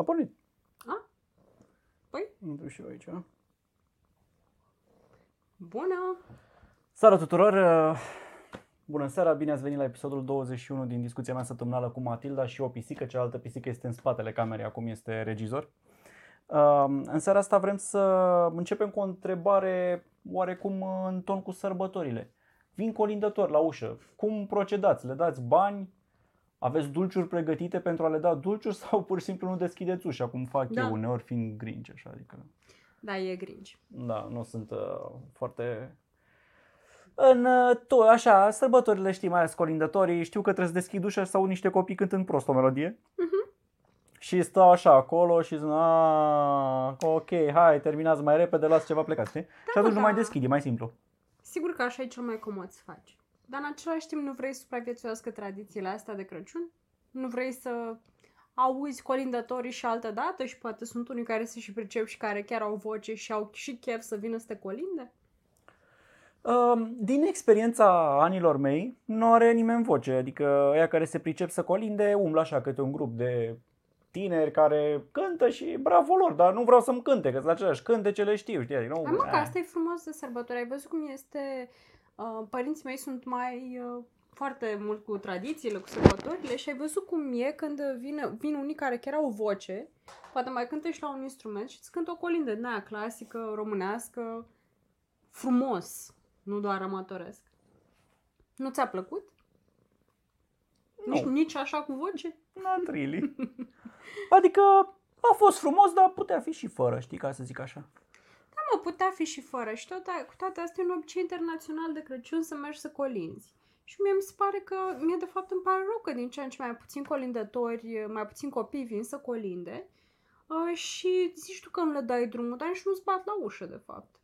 A pornit. A? Păi? Intru și eu aici. Bună! Seara tuturor! uh, Bună seara, bine ați venit la episodul 21 din discuția mea săptămânală cu Matilda și o pisică, cealaltă pisică este în spatele camerei, acum este regizor. Um, În seara asta vrem să începem cu o întrebare oarecum în ton cu sărbătorile. Vin colindători la ușă, cum procedați? Le dați bani? Aveți dulciuri pregătite pentru a le da dulciuri sau pur și simplu nu deschideți ușa, cum fac Da. eu uneori fiind grinci așa, adică... Da, e grinci. Da, nu sunt uh, foarte... În uh, tot, așa, sărbătorile știi, mai ales colindătorii, știu că trebuie să deschid ușa și să aud niște copii cântând prost o melodie. Și stau așa acolo și zic, "A, ok, hai, terminați mai repede, las ceva plecat, știi? și atunci nu da. mai deschid, e mai simplu. Sigur că așa e cel mai comod să faci. Dar în același timp nu vrei să supraviețuiască tradițiile astea de Crăciun? Nu vrei să auzi colindătorii și altă dată și poate sunt unii care se și pricep și care chiar au voce și au și chef să vină să te colinde? Um, Din experiența anilor mei, nu are nimeni voce, adică ea care se pricep să colinde, umblă așa câte un grup de tineri care cântă și bravo lor, dar nu vreau să-mi cânte, că sunt aceleași cânte le știu, știi, adică nu, Am că eh. asta e frumos de sărbători. Ai văzut cum este... Uh, părinții mei sunt mai uh, foarte mult cu tradițiile, cu sărbătorile și ai văzut cum e când vine, vin unii care chiar au voce, poate mai cântă și la un instrument și îți cântă o colindă din aia clasică, românească, frumos, nu doar amatoresc. Nu ți-a plăcut? Nu. Nici, nici așa cu voce? Not really. Adică a fost frumos, dar putea fi și fără, știi, ca să zic așa. Da, mă, putea fi și fără. Și tot, cu toate astea e un obicei internațional de Crăciun să mergi să colinzi. Și mie mi se pare că, mie de fapt îmi pare rău că din ce în ce mai puțin colindători, mai puțin copii vin să colinde uh, și zici tu că nu le dai drumul, dar nici nu-ți bat la ușă, de fapt.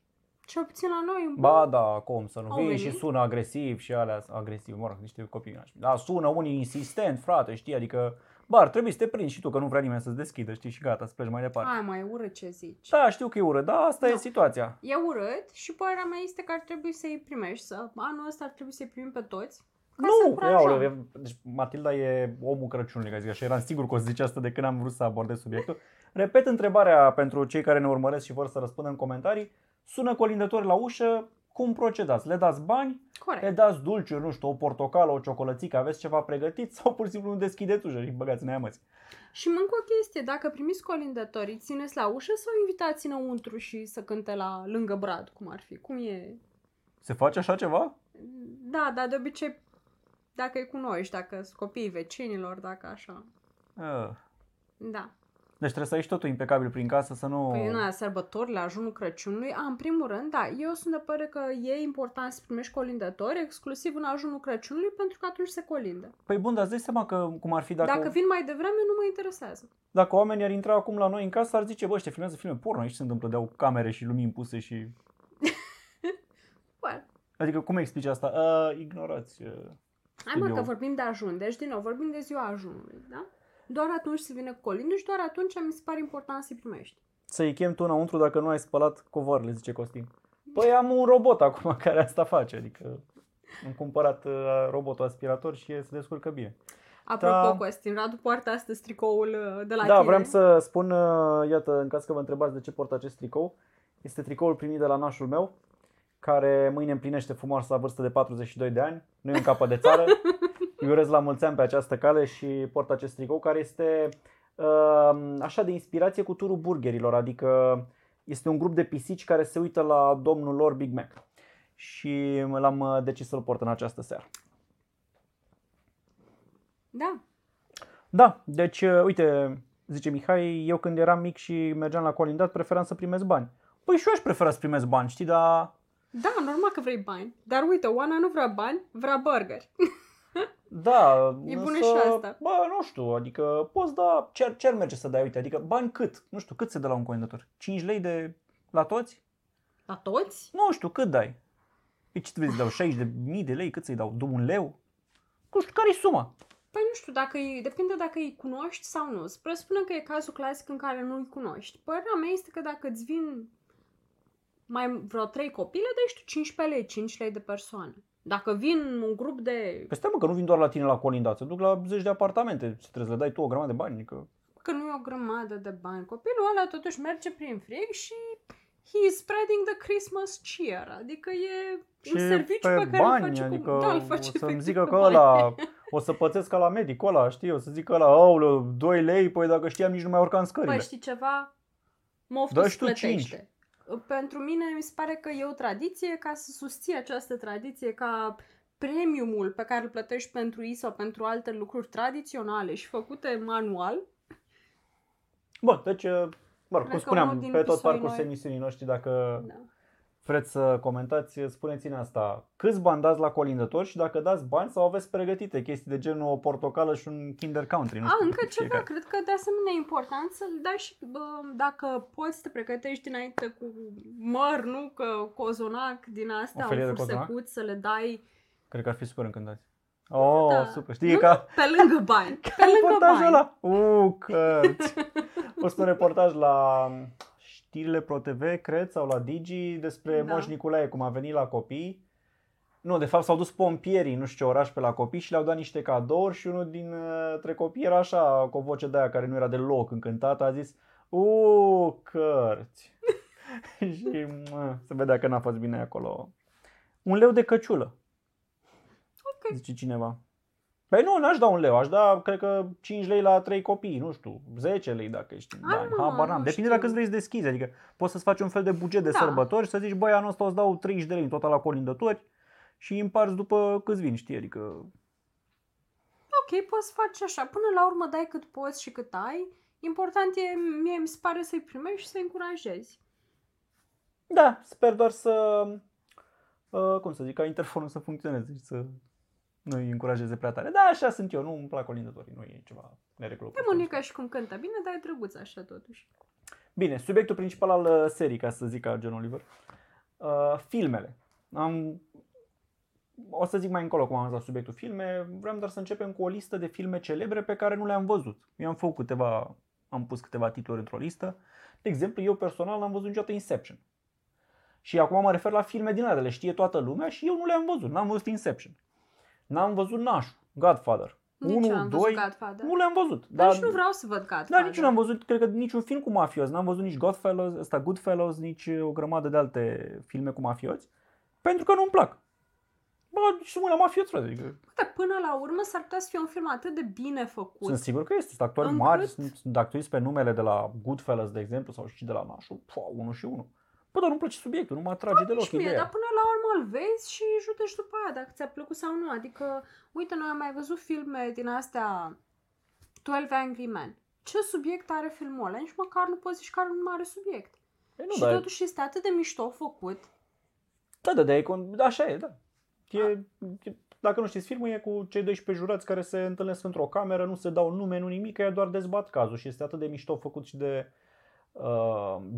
Cel puțin la noi, în Ba da, cum să nu Au vin venit? și sună agresiv și alea agresiv, mă rog, niște copii nașpi. Da, sună unii insistent, frate, știi, adică Bă, ar trebui să te prinzi și tu, că nu vrea nimeni să-ți deschidă, știi, și gata, să pleci mai departe. Hai mai urât ce zici. Da, știu că e urât, dar asta e Nu. situația. E urât și părerea mea este că ar trebui să-i primești. Să, anul ăsta ar trebui să-i primim pe toți. Ca să Nu, încurajăm. iau, e- deci Matilda e omul Crăciunului, ca să zic așa, eram sigur că o să zice asta de când am vrut să abordez subiectul. Repet întrebarea pentru cei care ne urmăresc și vor să răspundă în comentarii. Sună colindători la ușă, cum procedați? Le dați bani? Corect. Le dați dulciuri, nu știu, o portocală, o ciocolățică, aveți ceva pregătit sau pur și simplu nu deschideți ușa și băgați în ea măți? Și încă o chestie, dacă primiți colindătorii, țineți la ușă sau invitați înăuntru și să cânte la lângă brad, cum ar fi? Cum e? Se face așa ceva? Da, dar de obicei, dacă îi cunoști, dacă sunt copiii vecinilor, dacă așa. Ah. Da. Deci trebuie să ai și totul impecabil prin casă să nu... Păi în aia sărbătorile, ajunul Crăciunului, a, în primul rând, da, eu sunt de părere că e important să primești colindători, exclusiv în ajunul Crăciunului, pentru că atunci se colindă. Păi bun, dar îți dai seama că cum ar fi dacă, Dacă, dacă, vin mai devreme, nu mă interesează. dacă oamenii ar intra acum la noi în casă, ar zice, bă, ăștia filmează filme porno, aici se întâmplă, de au camere și lumini puse și... Well, Adică cum explici asta? Uh, ignorați. Uh. Hai mă Studio. că vorbim de ajun, deci din nou vorbim de ziua ajunului, da? Doar atunci se vine cu colindă și doar atunci mi se pare important să-i primești. Să-i chem tu înăuntru dacă nu ai spălat covoarele, zice Costin. Păi am un robot acum care asta face, adică am cumpărat uh, robotul aspirator și e, se descurcă bine. Apropo, Da. da. Costin, Radu poartă astăzi tricoul uh, de la da, tine. vreau să spun, uh, iată, în caz că vă întrebați de ce port acest tricou, este tricoul primit de la nașul meu, care mâine împlinește frumoasa vârstă de 42 de ani, nu e un capăt de țară. Îi urez la mulți ani pe această cale și port acest tricou care este uh, așa de inspirație cu turul burgerilor, adică este un grup de pisici care se uită la domnul lor Big Mac. Și l-am uh, decis să-l port în această seară. Da. Da, deci, uh, uite, zice Mihai, eu când eram mic și mergeam la colindat, preferam să primesc bani. Păi și eu aș prefera să primesc bani, știi, dar... Da, normal că vrei bani. Dar uite, Oana nu vrea bani, vrea burgeri. Da, E bună și asta. Bă, nu știu, adică poți da, ce, ce ar merge să dai, uite, adică bani cât? Nu știu, cât se dă la un colindător? 5 lei de la toți? La toți? Nu știu, cât dai? Păi ce trebuie să dau? 60 de mii de lei? Cât să-i dau? De un leu? Nu știu, care e suma? Păi nu știu, dacă îi, depinde dacă îi cunoști sau nu. Să presupunem că e cazul clasic în care nu îi cunoști. Părerea mea este că dacă îți vin mai vreo trei copii, le dai și tu 15 lei, 5 lei de persoană. Dacă vin un grup de... Păi stai mă că nu vin doar la tine la colindat, se duc la zeci de apartamente, trebuie să le dai tu o grămadă de bani, adică... că nu e o grămadă de bani. Copilul ăla totuși merge prin frig și he is spreading the Christmas cheer. Adică e Și un serviciu pe pe, care bani, îl face adică cu... Da, îl o face să-mi efectiv zică pe că bani. ăla, o să pățesc ca la medicul ăla, știi? O să zic ăla, aulă, 2 lei, păi dacă știam nici nu mai urcam scările. Băi, știi ceva? Moftul Dă se și tu plătește. Pentru mine mi se pare că e o tradiție ca să susții această tradiție ca premiumul pe care îl plătești pentru ei sau pentru alte lucruri tradiționale și făcute manual. Bun, deci, uh, mă rog, Cred cum că spuneam, unul din pe tot pisoi parcursul noi- emisiunii noștri, dacă Da. Vreți să comentați, spuneți-ne asta. Câți bani dați la colindători și dacă dați bani sau aveți pregătite chestii de genul o portocală și un Kinder Country, nu A, știu, încă fiecare. ceva, cred că de asemenea e important să-l dai și bă, dacă poți să te pregătești înainte cu măr, nu? Că cozonac din astea, O felie un de cozonac? fursecut, să le dai Cred că ar fi super încântați. Oh, Da. super. Știi nu, ca pe lângă bani. Pe lângă reportajul bani. ăla. Uh, cărți. A fost un reportaj la știrile ProTV, cred, sau la Digi, despre Da. Moș Nicolae, cum a venit la copii. Nu, de fapt s-au dus pompierii, nu știu ce oraș, pe la copii și le-au dat niște cadouri și unul dintre copii era așa, cu o voce de aia care nu era deloc încântată, a zis Uh, cărți. și mă, se vedea că n-a fost bine acolo. Un leu de căciulă. Ok. Zice cineva. Păi nu, n-aș da un leu, aș da, cred că 5 lei la 3 copii, nu știu, 10 lei dacă ești în Hai, bani, mă, habar nu n-am. Depinde știu. dacă îți vrei să deschizi, adică poți să-ți faci un fel de buget de Da. sărbători și să zici, băi, anul ăsta o să dau 30 de lei în total la colindători și îi împarți după câți vin, știi, adică... Ok, poți face așa. Până la urmă dai cât poți și cât ai. Important e, mie mi se pare să-i primești și să-i încurajezi. Da, sper doar să, uh, cum să zic, ca interfonul să funcționeze și să nu îi încurajeze prea tare. Da, așa sunt eu, nu îmi plac colindătorii, nu e ceva neregulă. E Monica și cum cântă bine, dar e drăguț așa totuși. Bine, subiectul principal al uh, serii, ca să zic ca John Oliver. Uh, filmele. Am, o să zic mai încolo cum am zis la subiectul filme. Vreau doar să începem cu o listă de filme celebre pe care nu le-am văzut. Eu am făcut câteva, am pus câteva titluri într-o listă. De exemplu, eu personal n-am văzut niciodată Inception. Și acum mă refer la filme din alea, le știe toată lumea și eu nu le-am văzut. N-am văzut Inception. N-am văzut Nașu, Godfather. Nici 1, am 2, văzut Godfather. nu le-am văzut. Dar nici nu vreau să văd Godfather. Da, nici nu am văzut, cred că niciun film cu mafioți. N-am văzut nici Godfellows, ăsta Goodfellows, nici o grămadă de alte filme cu mafioți. Pentru că nu-mi plac. Bă, și mă la mafioți, frate. Adică, Dar până la urmă s-ar putea să fie un film atât de bine făcut. sunt sigur că este. Sunt actori Încât- mari, sunt, sunt actori pe numele de la Goodfellas, de exemplu, sau și de la Nașu. Pua, unul și unul. Bă, dar nu-mi place subiectul, nu mă atrage deloc Nici mie, ideea. dar până la urmă îl vezi și judeci după aia dacă ți-a plăcut sau nu. Adică, uite, noi am mai văzut filme din astea 12 Angry Men. Ce subiect are filmul ăla? Nici măcar nu poți zici că are un mare subiect. E, nu, și dar, totuși este atât de mișto făcut. da, da, da, e, con- da, așa e, da. E, e, dacă nu știți, filmul e cu cei 12 jurați care se întâlnesc într-o cameră, nu se dau nume, nu nimic, ei doar dezbat cazul și este atât de mișto făcut și de uh,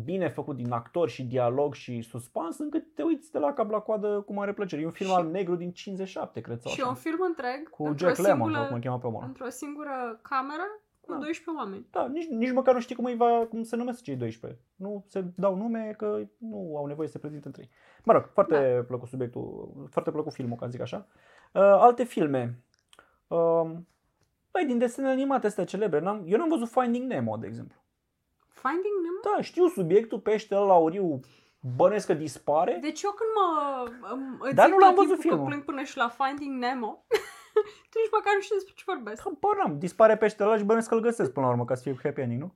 bine făcut din actori și dialog și suspans, încât te uiți de la cap la coadă cu mare plăcere. E un film Și- al negru din 57, cred sau Și așa. un film întreg Cu într-o, Jack Lemmon, sau singură, cum îl cheamă pe omul ăla. într-o singură cameră cu Da. 12 oameni. Da, nici, nici măcar nu știi cum, îi va, cum se numesc cei 12. Nu se dau nume că nu au nevoie să se prezinte între ei. Mă rog, foarte da. plăcut subiectul, foarte plăcut filmul, ca să zic așa. Uh, alte filme. Uh, băi, din desenele animate astea celebre, n-am, eu n-am văzut Finding Nemo, de exemplu. Finding Nemo? Da, știu subiectul, peștele ăla auriu bănesc că dispare. Deci eu când mă... îm- îți Dar zic nu l-am tot văzut timpul filmul. Că plâng până și la Finding Nemo. tu nici măcar nu știi despre ce vorbesc. Habar n-am, dispare peștele ăla și bănesc că îl găsesc până la urmă, ca să fie happy ending, nu?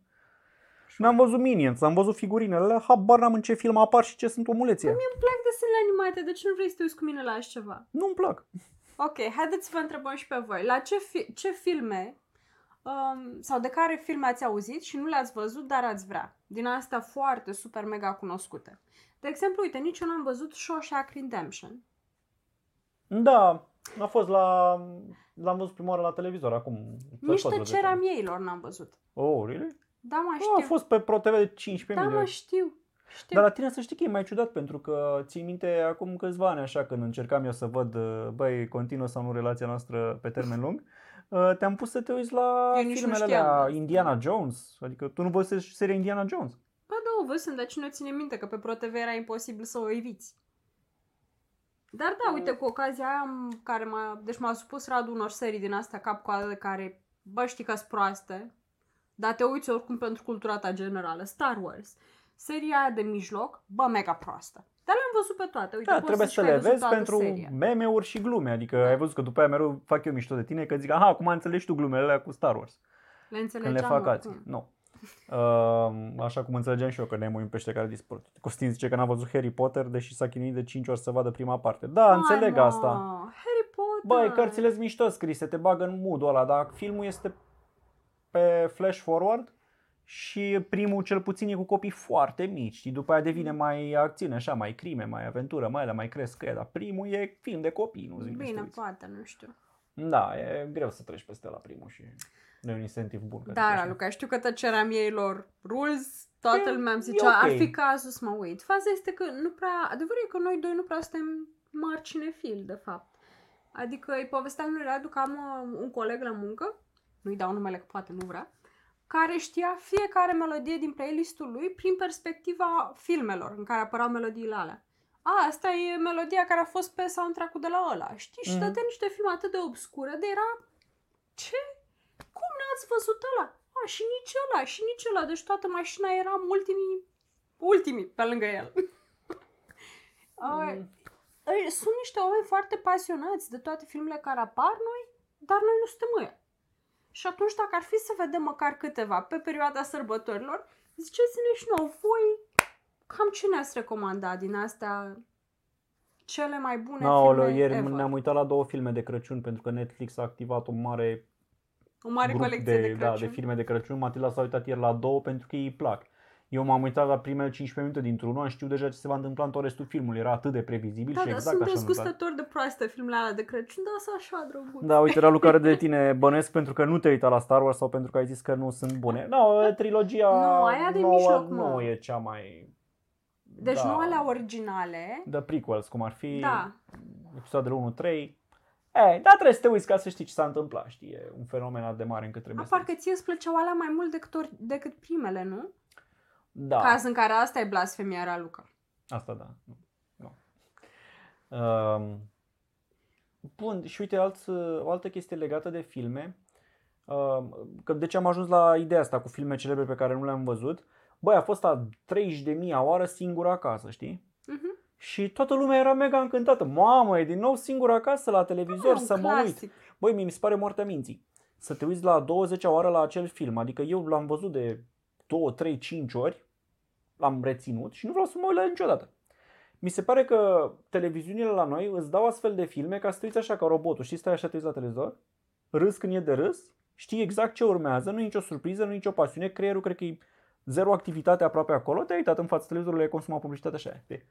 Și n-am văzut Minions, am văzut figurinele alea, habar n-am în ce film apar și ce sunt omuleții. ăia. Îmi plac desenele animate, de ce nu vrei să te uiți cu mine la așa ceva? Nu-mi plac. Ok, haideți să vă întrebăm și pe voi. La ce, fi- ce filme um, sau de care filme ați auzit și nu le-ați văzut, dar ați vrea? Din astea foarte, super, mega cunoscute. De exemplu, uite, nici eu n-am văzut Shawshank Redemption. Da, a fost la... L-am văzut prima oară la televizor acum. Nici fost vreo tăcerea 10 ani. mieilor n-am văzut. Oh, really? Da, mă, Oh, a știu. fost pe ProTV de 15.000 da, de mă, ori. știu. Știu. Dar la tine să știi că e mai ciudat pentru că ții minte acum câțiva ani așa când încercam eu să văd uh, băi, continuă sau nu relația noastră pe termen lung, uh, te-am pus să te uiți la Eu nici nu filmele știam alea asta. Indiana Jones, adică tu nu văzut seria Indiana Jones. Ba da, o văzusem, dar cine o ține minte că pe ProTV era imposibil să o eviți. Dar da, uite, cu ocazia aia am- care m-a, deci m-a supus Radu unor serii din astea cap coadă de care, bă, știi că proaste. dar te uiți oricum pentru cultura ta generală. Star Wars. Seria aia de mijloc, bă, mega proastă. Dar le-am văzut pe toate. Uite, Da, poți trebuie zici să că ai le văzut vezi toată pentru seria. meme-uri și glume. Adică Da. ai văzut că după aia mereu fac eu mișto de tine că zic, aha, acum înțelegi tu glumele alea cu Star Wars. Le Când le înțelegeam fac alții. oricum. Nu. Uh, așa cum înțelegeam și eu că Nemo e un pește care a dispărut. Costin zice că n-a văzut Harry Potter, deși s-a chinuit de 5 ori să vadă prima parte. Da, Hai, înțeleg mă, asta. Harry Potter. Băi, cărțile sunt mișto scrise, te bagă în mood ăla, dar filmul este pe flash forward și primul cel puțin e cu copii foarte mici și după aia devine mai acțiune, așa, mai crime, mai aventură, mai alea, mai cresc că e, dar primul e film de copii, nu zic de să te Bine, uiți. poate, nu știu. Da, e greu să treci peste la primul și nu e un incentiv bun. ca să Da, zic așa. Raluca, știu că tăcerea miei lor rules, toată E- lumea îmi e zicea, ar ok. fi cazul să mă uit. Faza este că nu prea, adevărul e că noi doi nu prea suntem mari cinefili, de fapt. Adică îi povesteam lui Radu că am uh, un coleg la muncă, nu-i dau numele că poate nu vrea, care știa fiecare melodie din playlistul lui prin perspectiva filmelor în care apărau melodiile alea. A, asta e melodia care a fost pe soundtrack-ul de la ăla, știi? Și Mhm. dădea niște filme atât de obscure, de era... Ce? Cum n-ați văzut ăla? A, și nici ăla, și nici ăla. Deci toată mașina era ultimii, ultimii pe lângă el. A, Mm. Ei, Sunt niște oameni foarte pasionați de toate filmele care apar noi, dar noi nu suntem ăia. Și atunci dacă ar fi să vedem măcar câteva pe perioada sărbătorilor, ziceți-ne și nouă, voi cam ce ne-ați recomandat din astea cele mai bune Aoleu, filme ieri ever? ne-am uitat la două filme de Crăciun pentru că Netflix a activat o mare O mare grup colecție de, de, da, Crăciun. de filme de Crăciun. Matilda s-a uitat ieri la două pentru că îi plac. Eu m-am uitat la primele 15 minute dintr-unul, am știut deja ce se va întâmpla în tot restul filmului. Era atât de previzibil Da, și da, exact sunt așa am întâmplat. dezgustători de proaste filmele alea de Crăciun, dar sunt așa drăguț. Da, uite, Ralu, care de tine bănesc pentru că nu te-ai uitat la Star Wars sau pentru că ai zis că nu sunt bune. No, trilogia Nu, aia de nouă mijloc, nu mă. e cea mai... Deci da, nu alea originale, The prequels, cum ar fi da, episoadele 1-3. E, da, trebuie să te uiți ca să știi ce s-a întâmplat, știi, e un fenomen atât de mare încât trebuie A, să parcă ție îți plăceau alea mai mult decât, ori, decât primele, nu? Da, Caz în care asta e blasfemia Raluca. asta da. Nu. nu. Um, bun, și uite, alt, o altă chestie legată de filme. Um, că de ce am ajuns la ideea asta cu filme celebre pe care nu le-am văzut? Băi, a fost a 30.000 a oară singur acasă, știi? Mhm. Și toată lumea era mega încântată. Mamă, e din nou singur acasă la televizor E un să mă uit. clasic. Băi, mie mi se pare moartea minții. Să te uiți la 20 oară la acel film. Adică eu l-am văzut de 2, 3, 5 ori, l-am reținut și nu vreau să mă uit la el niciodată. Mi se pare că televiziunile la noi îți dau astfel de filme ca să te uiți așa ca robotul. Știi, stai așa, te uiți la televizor, râs când e de râs, știi exact ce urmează, nu e nicio surpriză, nu e nicio pasiune, creierul cred că e zero activitate aproape acolo, te-ai uitat în fața televizorului, ai consumat publicitate așa. e.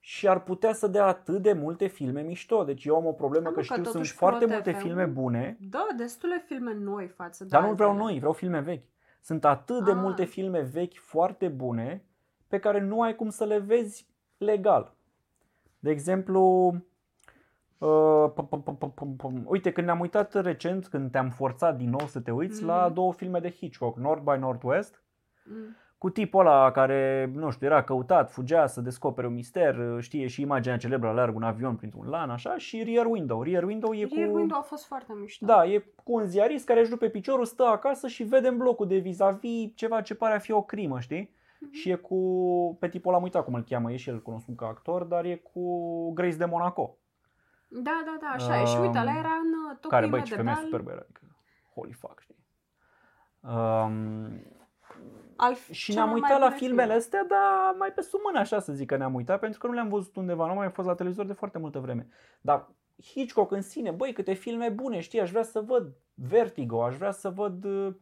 Și ar putea să dea atât de multe filme mișto. Deci eu am o problemă Da, că mă, că știu sunt totuși foarte Pro multe TV-ul filme bune, Da, destule filme noi față de dar nu vreau altele. noi, vreau filme vechi. Sunt atât de Ah. multe filme vechi foarte bune pe care nu ai cum să le vezi legal. De exemplu, uh, pum, pum, pum, pum, pum, pum. uite, când ne-am uitat recent, când te-am forțat din nou să te uiți la Mhm. două filme de Hitchcock, North by Northwest, Mm. Cu tipul ăla care, nu știu, era căutat, fugea să descopere un mister, știe și imaginea celebră, alergă un avion printr-un lan, așa, și Rear Window. Rear Window e Rear cu... Window a fost foarte mișto. Da, e cu un ziarist care își rupe piciorul, stă acasă și vede în blocul de vis-a-vis ceva ce pare a fi o crimă, știi? Mhm. Și e cu, pe tipul ăla am uitat cum îl cheamă, e și el cunoscut ca actor, dar e cu Grace de Monaco, Da, da, da, așa e. Și uite, ăla Um, era în uh, care, tocmai băi, ce de femeie bal superbă era, adică, holy fuck, știi? Um, al și celor ne-am mai uitat la bune filmele filme. astea, dar mai pe sub mână, așa să zic că ne-am uitat, pentru că nu le-am văzut undeva, nu am mai fost la televizor de foarte multă vreme. Dar Hitchcock în sine, băi, câte filme bune, știi, aș vrea să văd Vertigo, aș vrea să văd, uh,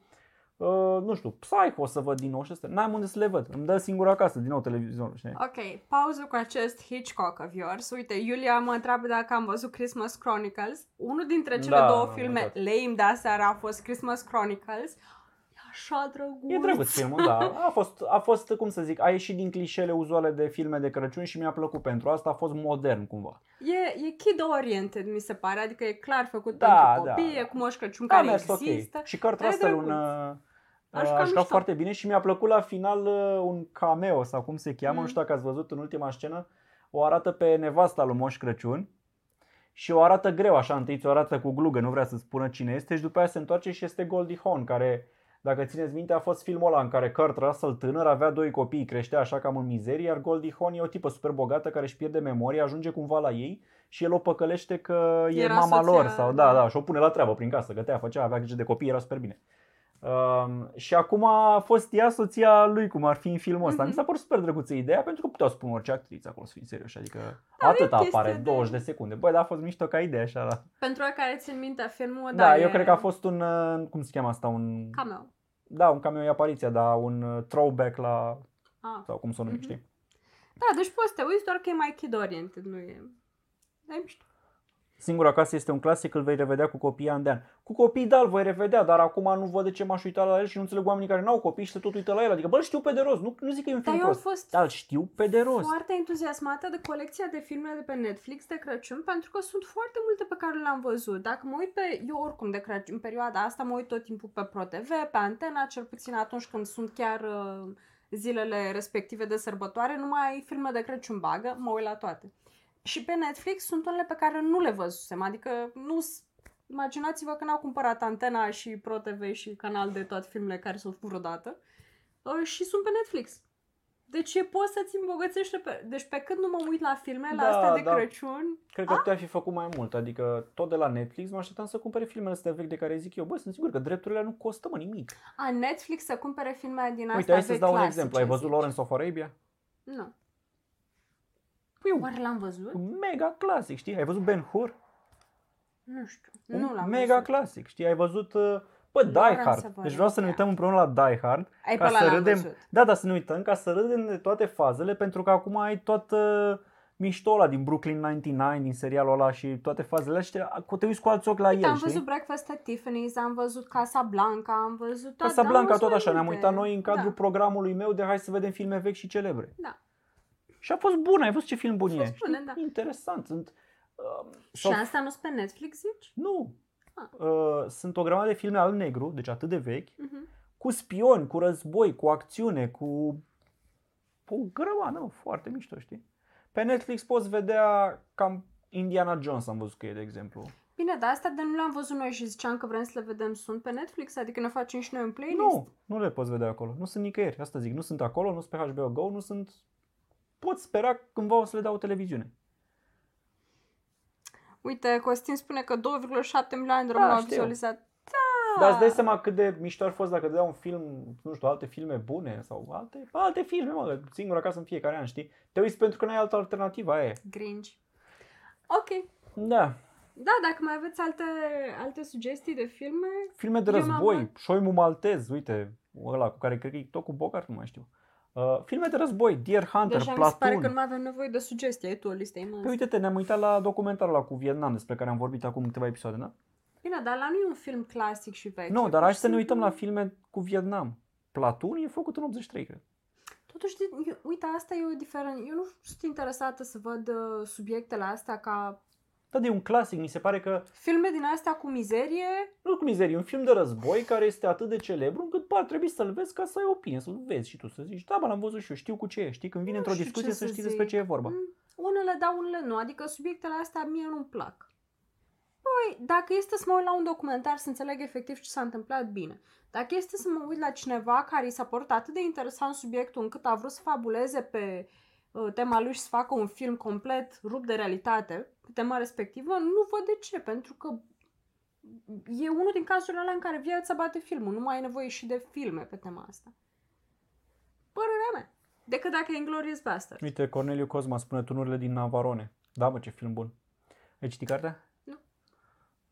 uh, nu știu, Psycho să văd din nou și astea. N-am unde să le văd, îmi dă singur acasă, din nou televizorul, știi? Ok, pauză cu acest Hitchcock of yours. Uite, Iulia mă întreabă dacă am văzut Christmas Chronicles. Unul dintre cele Da, două am filme uitat. lame de aseară a fost Christmas Chronicles. E așa drăguț. E drăguț filmul, da. A fost, a fost, cum să zic, a ieșit din clișele uzuale de filme de Crăciun și mi-a plăcut pentru asta, a fost modern cumva. E, e kid-oriented, mi se pare, adică e clar făcut Da, pentru da, copii, da. e cu Moș Crăciun A care mers există. ok. Și Kurt E Russell un, drăguț. uh, Aș a jucat jucat mișto. foarte bine și mi-a plăcut la final uh, un cameo sau cum se cheamă, Mm. nu știu dacă ați văzut în ultima scenă, o arată pe nevasta lui Moș Crăciun și o arată greu așa, întâi ți-o arată cu glugă, nu vrea să spună cine este și după aia se întoarce și este Goldie Hawn care Dacă țineți minte, a fost filmul ăla în care Kurt Russell tânăr avea doi copii, creștea așa cam în mizerie, iar Goldie Hawn e o tipă super bogată care își pierde memoria, ajunge cumva la ei și el o păcălește că e Era mama soția, lor sau da, da. da, și o pune la treabă prin casă, gătea, făcea, avea grijă de copii, era super bine. Um, și acum a fost ea soția lui, cum ar fi în filmul ăsta. Mhm. Mi s-a părut super drăguță ideea, pentru că puteau spune orice actriță acolo, să fim serioși. Adică Da, atât e o apare, chestie de- 20 de secunde. Băi, dar a fost mișto ca idee așa. Da, Pentru ăia care țin minte filmul, da, da, eu e cred că a fost un, uh, cum se cheamă asta, un... Cameo. Da, un cameo e apariția, dar un uh, throwback la, Ah. sau cum să o numim, Mhm. știi? Da, deci poți să te uiți, doar că e mai kid-oriented, nu e... Da, e mișto. Singura casă este un clasic, îl vei revedea cu copiii an de an. Cu copii, da, îl voi revedea, dar acum nu văd de ce m-aș uita la el și nu înțeleg oamenii care n-au copii și se tot uită la el. Adică, bă, îl știu pe de rost, nu, nu zic că e un Dar film eu am prost, fost dar îl știu pe de rost. foarte entuziasmată de colecția de filme de pe Netflix de Crăciun pentru că sunt foarte multe pe care le-am văzut. Dacă mă uit pe, eu oricum de Crăciun, în perioada asta mă uit tot timpul pe ProTV, pe Antena, cel puțin atunci când sunt chiar uh, zilele respective de sărbătoare, numai filme de Crăciun bagă, mă uit la toate. Și pe Netflix sunt unele pe care nu le văzusem, adică nu Imaginați-vă că n-au cumpărat Antena și ProTV și canal de toate filmele care s-au făcut vreodată uh, și sunt pe Netflix. Deci e, poți să-ți îmbogățești pe... Deci pe când nu mă uit la filme, la Da, astea de da. Crăciun, Cred că putea fi făcut mai mult, adică tot de la Netflix mă așteptam să cumpere filmele astea vechi de care zic eu, bă, sunt sigur că drepturile nu costă mă nimic. a Netflix să cumpere filme din astea Uite, hai vechi să-ți dau un clasice, exemplu. Ai văzut zici. Lawrence of Arabia? Nu. Păi, e un Oare l-am văzut? mega clasic, știi? Ai văzut Ben Hur? Nu știu. Un Nu l-am mega văzut. clasic, știi? Ai văzut, uh, bă, Die Lawrence Hard. of Deci vreau să ne Arabia. uităm împreună la Die Hard. Ai pe ca ăla să l-am râdem. văzut. Da, da, să ne uităm ca să râdem de toate fazele, pentru că acum ai tot uh, mișto ăla din Brooklyn 99, din serialul ăla și toate fazele astea, te uiți cu alți ochi la Uite, el, am știi? văzut Breakfast at Tiffany's, am văzut Casa Blanca, am văzut toate. Casa am Blanca văzut tot mai așa, ne-am multe. uitat noi în cadrul Da. programului meu de hai să vedem filme vechi și celebre. Da. Și a fost bun, ai văzut ce film bun A e. fost bune, știi? da. Interesant. Sunt, uh, Și sau- asta nu sunt pe Netflix, zici? Nu. Ah. Uh, sunt o grămadă de filme al negru, deci atât de vechi, Mhm. cu spioni, cu război, cu acțiune, cu o grămadă, mă, foarte mișto, știi? Pe Netflix poți vedea cam Indiana Jones, am văzut că e, de exemplu. Bine, dar astea de nu le-am văzut noi și ziceam că vrem să le vedem sunt pe Netflix, adică ne facem și noi un playlist. Nu, nu le poți vedea acolo. Nu sunt nicăieri, asta zic. Nu sunt acolo, nu sunt pe HBO Go, nu sunt... Poți spera cândva o să le dau o televiziune. Uite, Costin spune că 2,7 milioane de români Da, au știu. vizualizat. Dar îți dai seama cât de mișto ar fost dacă dădea un film, nu știu, alte filme bune sau alte, alte filme, mă, singur acasă în fiecare an, știi? Te uiți pentru că nu ai altă alternativă, aia e. Grinch. Ok. Da. Da, dacă mai aveți alte, alte sugestii de filme, Filme de Eu m-am război, luat- Șoimu Maltez, uite, ăla cu care cred că e tot cu Bogart, nu mai știu. Uh, filme de război, Deer Hunter, deja mi se pare Platoon. că nu mai avem nevoie de sugestii, ai tu o listă imensă. Păi uite-te, ne-am uitat la documentarul ăla cu Vietnam despre care am vorbit acum câteva episoade, da? Bine, dar la nu e un film clasic și vechi. Nu, e dar pur hai și să ne simplu- uităm la filme cu Vietnam. Platoon e făcut în 83, cred. Totuși, de, eu, uite, asta e o diferență. Eu nu sunt interesată să văd uh, subiectele astea ca Dar e un clasic, mi se pare că filme din astea cu mizerie. nu cu mizerie, e un film de război care este atât de celebru încât bă, ar trebui să-l vezi ca să ai opinie, să-l vezi și tu, să zici, da, bă, l-am văzut și eu, știu cu ce e, știi, când vine Nu într-o știu discuție ce să să știi zic. despre ce e vorba. Mm, Unele da, unele nu. Adică subiectele astea mie nu-mi plac. Păi, dacă este să mă uit la un documentar să înțeleg efectiv ce s-a întâmplat, bine. Dacă este să mă uit la cineva care i s-a părut atât de interesant subiectul încât a vrut să fabuleze pe uh, tema lui și să facă un film complet rupt de realitate pe tema respectivă, nu văd de ce, pentru că e unul din cazurile alea în care viața bate filmul. Nu mai ai nevoie și de filme pe tema asta. Părerea mea. Decât dacă e Inglourious Bastard. Uite, Corneliu Cosma spune tunurile din Navarone. Da, mă, ce film bun. Ai citit cartea? Nu.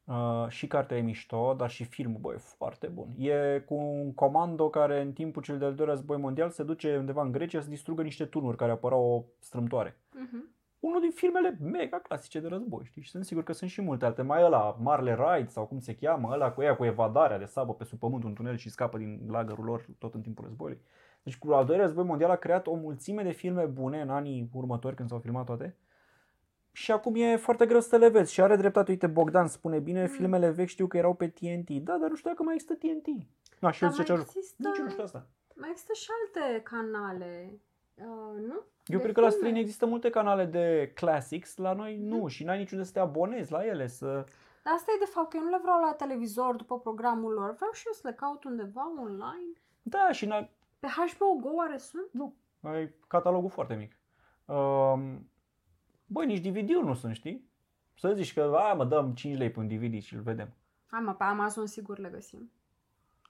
Uh, și cartea e mișto, dar și filmul, bă, e foarte bun. E cu un comando care în timpul cel de-al doilea război mondial se duce undeva în Grecia să distrugă niște tunuri care apărau o strâmtoare. Mhm. Unul din filmele mega clasice de război, știi? Și sunt sigur că sunt și multe alte. Mai ăla, Marle Ride sau cum se cheamă, ăla cu ea cu evadarea de sabă pe sub pământ un tunel și scapă din lagărul lor tot în timpul războiului. Deci cu al doilea război mondial a creat o mulțime de filme bune în anii următori când s-au filmat toate. Și acum e foarte greu să le vezi. Și are dreptate, uite, Bogdan spune bine, Mm. filmele vechi știu că erau pe TNT. Da, dar nu știu dacă mai există TNT. Na, și eu Dar zice mai ce există- Nici eu nu știu asta. Mai există și alte canale, uh, nu? Eu De cred că la filme. străini există multe canale de classics, la noi Mhm. nu și n-ai niciunde să te abonezi la ele, să... Dar asta e de fapt că eu nu le vreau la televizor după programul lor. Vreau și eu să le caut undeva online. Da, și n Pe HBO Go oare sunt? nu, ai catalogul foarte mic. Um, băi, nici DVD-uri nu sunt, știi? Să zici că, a, mă, dăm 5 lei pe un DVD și îl vedem. Hai mă, pe Amazon sigur le găsim.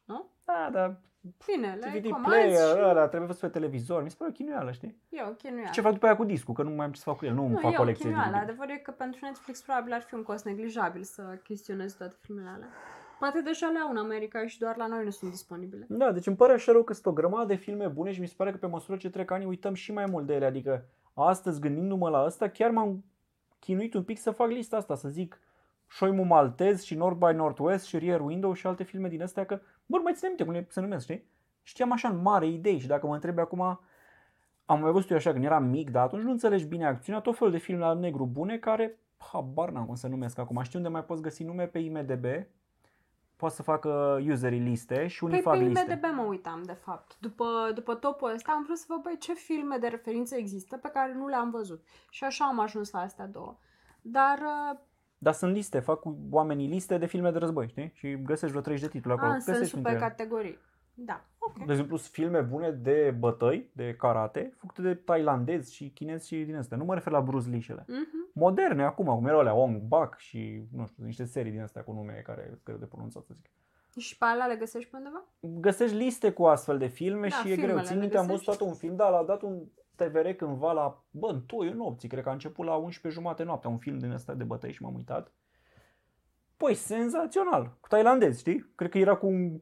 Nu? Da, dar Bine, le DVD comanzi player și... ăla trebuie văzut pe televizor. Mi se pare o chinuială, știi? E o chinuială. Ce fac după aia cu discul? Că nu mai am ce să fac cu el. Nu, îmi Nu, fac e o colecție de chinuială. DVD. Adevărul e că pentru Netflix probabil ar fi un cost neglijabil să chestionezi toate filmele alea. Poate deja le au în America și doar la noi nu sunt disponibile. Da, deci îmi pare așa rău că sunt o grămadă de filme bune și mi se pare că pe măsură ce trec ani uităm și mai mult de ele. Adică astăzi gândindu-mă la asta, chiar m-am chinuit un pic să fac lista asta, să zic Șoimu Maltez și North by Northwest și Rear Window și alte filme din astea că, bă, nu mai ține minte cum le se numesc, știi? Știam așa în mare idei și dacă mă întrebi acum, am mai văzut eu așa când eram mic, dar atunci nu înțelegi bine acțiunea, tot felul de filme la negru bune care, habar n-am cum să numesc acum, știu unde mai poți găsi nume pe IMDB, poți să facă userii liste și unii Păi fac pe liste. IMDB mă uitam, de fapt. După, după topul ăsta am vrut să văd băi, ce filme de referință există pe care nu le-am văzut. Și așa am ajuns la astea două. Dar uh, Dar sunt liste, fac cu oamenii liste de filme de război, știi? Și găsești vreo 30 de titluri acolo. a, în Găsești sensul printre pe ele. categorii. Da, ok. De exemplu, sunt filme bune de bătăi, de karate, făcute de tailandezi și chinezi și din astea. Nu mă refer la Bruce Lee și ele. Mhm. Moderne acum, cum erau alea Ong Bak și, nu știu, niște serii din astea cu nume care sunt greu de pronunțat, să zic. Și pe alea le găsești pe undeva? Găsești liste cu astfel de filme Da, și e greu. filmele Țin le minte, am văzut găsești. toată un film, da, l-a dat un TVR cândva la, bă, în toiul nopții, cred că a început la 11 jumate noaptea, un film din ăsta de bătăi și m-am uitat. Păi, senzațional, cu tailandezi, știi? Cred că era cu un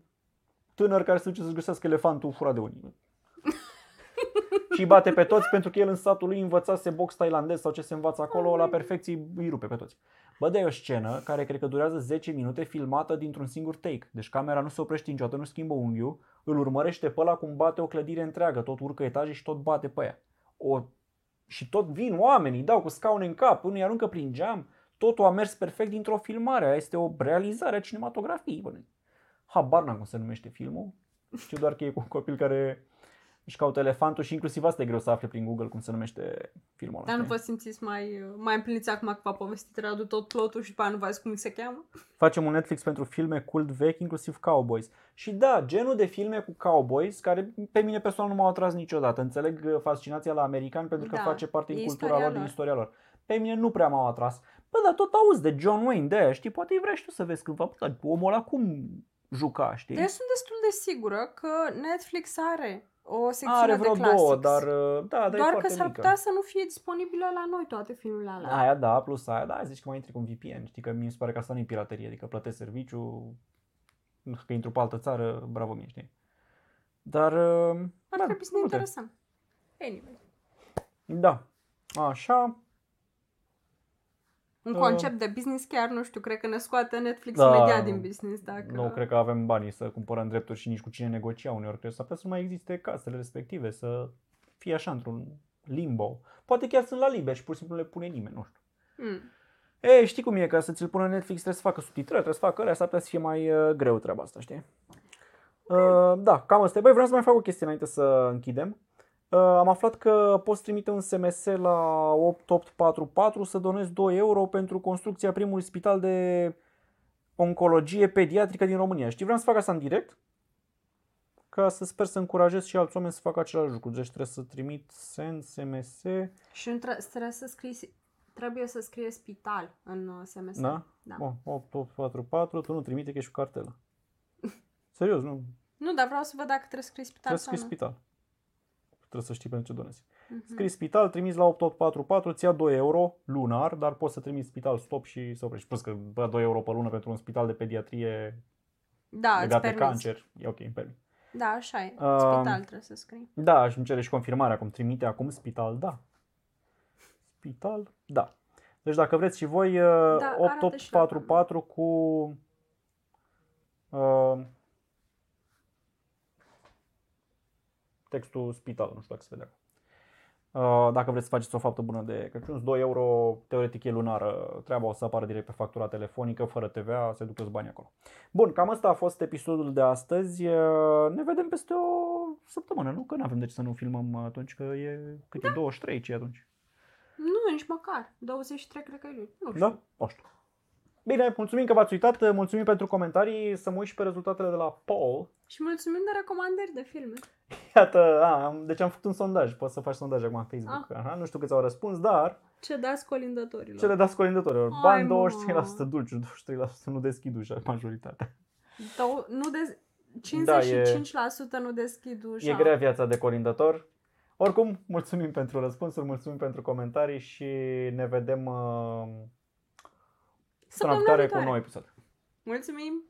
tânăr care se duce să-și găsească elefantul furat de unii. și îi bate pe toți pentru că el în satul lui învățase box tailandez sau ce se învață acolo, la perfecție îi rupe pe toți. Bă, dar e o scenă care cred că durează 10 minute filmată dintr-un singur take. Deci camera nu se oprește niciodată, nu schimbă unghiul, îl urmărește pe ăla cum bate o clădire întreagă, tot urcă etaje și tot bate pe ea. O... Și tot vin oamenii, dau cu scaune în cap, unii aruncă prin geam, totul a mers perfect dintr-o filmare, aia este o realizare a cinematografiei. Bă. Habar n-am cum se numește filmul, știu doar că e cu un copil care își caută elefantul și inclusiv asta e greu să afle prin Google cum se numește filmul ăla. Dar nu știi? vă simțiți mai, uh, mai împliniți acum că v-a povestit Radu tot plotul și după aia nu vă cum se cheamă? Facem un Netflix pentru filme cult vechi, inclusiv cowboys. Și da, genul de filme cu cowboys, care pe mine personal nu m-au atras niciodată. Înțeleg uh, fascinația la americani pentru că Da, face parte e din cultura istoria lor, din lor. istoria lor. Pe mine nu prea m-au atras. Bă, dar tot auzi de John Wayne, de aia, știi? Poate îi vrei și tu să vezi cândva. Bă, dar omul ăla cum juca, știi? Dar eu sunt destul de sigură că Netflix are o secțiune Are de vreo classics. două, dar uh, da, dar e Doar că foarte s-ar mică. putea să nu fie disponibile la noi toate filmele alea. Aia da, plus aia da, zici că mai intri cu un VPN, știi că mi se pare că asta nu e piraterie, adică plătesc serviciu, nu știu că intru pe altă țară, bravo mie, știi? Dar, uh, Ar da, trebui să ne uite. interesăm. Anyway. Da, așa, Un Uh, concept de business chiar, nu știu, cred că ne scoate Netflix Da. imediat din business. Dacă... nu cred că avem banii să cumpărăm drepturi și nici cu cine negocia uneori, cred că s-ar putea să nu mai existe casele respective, să fie așa într-un limbo. Poate chiar sunt la liber și pur și simplu nu le pune nimeni, nu știu. Mm. E, știi cum e, ca să ți-l pună Netflix trebuie să facă subtitrări, trebuie să facă alea, s-ar putea să fie mai uh, greu treaba asta, știi? Uh, da, cam asta e. Băi, vreau să mai fac o chestie înainte să închidem. Uh, am aflat că poți trimite un SMS la 8844 să donezi 2 euro pentru construcția primului spital de oncologie pediatrică din România. Știi, vreau să fac asta în direct ca să sper să încurajez și alți oameni să facă același lucru. Deci trebuie să trimit send SMS, Și nu tre- trebuie să scrii, trebuie să scrie spital în uh, SMS. da? Da. Bun, 8844, tu nu trimite că ești cu cartelă. Serios, nu. Nu, dar vreau să văd dacă trebuie să scrii spital Trebuie să sau scrii nu. spital. Trebuie să știi pentru ce donezi. Mhm. Scrii spital, trimiți la 8844, îți ia 2 euro lunar, dar poți să trimiți spital stop și să oprești. Plus că bă, 2 euro pe lună pentru un spital de pediatrie Da, îți legat de permiți. cancer, e ok, îmi permit. Da, așa e. Um, Spital trebuie să scrii. Da, și îmi cere și confirmarea, cum trimite acum spital, da. Spital, da. Deci dacă vreți și voi, uh, arată și la 8844 cu uh, textul spital, nu știu dacă se vede acum. Uh, Dacă vreți să faceți o faptă bună de Crăciun, 2 euro, teoretic e lunară, treaba o să apară direct pe factura telefonică, fără TVA, se ducă bani acolo. Bun, cam asta a fost episodul de astăzi. Uh, Ne vedem peste o săptămână, nu? Că nu avem de ce să nu filmăm atunci, că e cât e 23 ce e atunci. Nu, nici măcar. 23 cred că e lui. Nu știu. Da? Nu știu. Bine, mulțumim că v-ați uitat, mulțumim pentru comentarii, să mă uit și pe rezultatele de la poll. Și mulțumim de recomandări de filme. Iată, a, am- deci am făcut un sondaj, poți să faci sondaj acum pe Facebook. Ah. Aha, nu știu câți au răspuns, dar Ce dați colindătorilor? ce le dați colindătorilor? Hai, Bani mă. 23%, dulciuri 23%, nu deschid ușa, majoritatea. Dau- nu de... Da, 55% nu deschid ușa. E grea viața de colindător. Oricum, mulțumim pentru răspunsuri, mulțumim pentru comentarii și ne vedem uh, săptămâna Săptămâna viitoare cu un viitoare. nou episod. Mulțumim!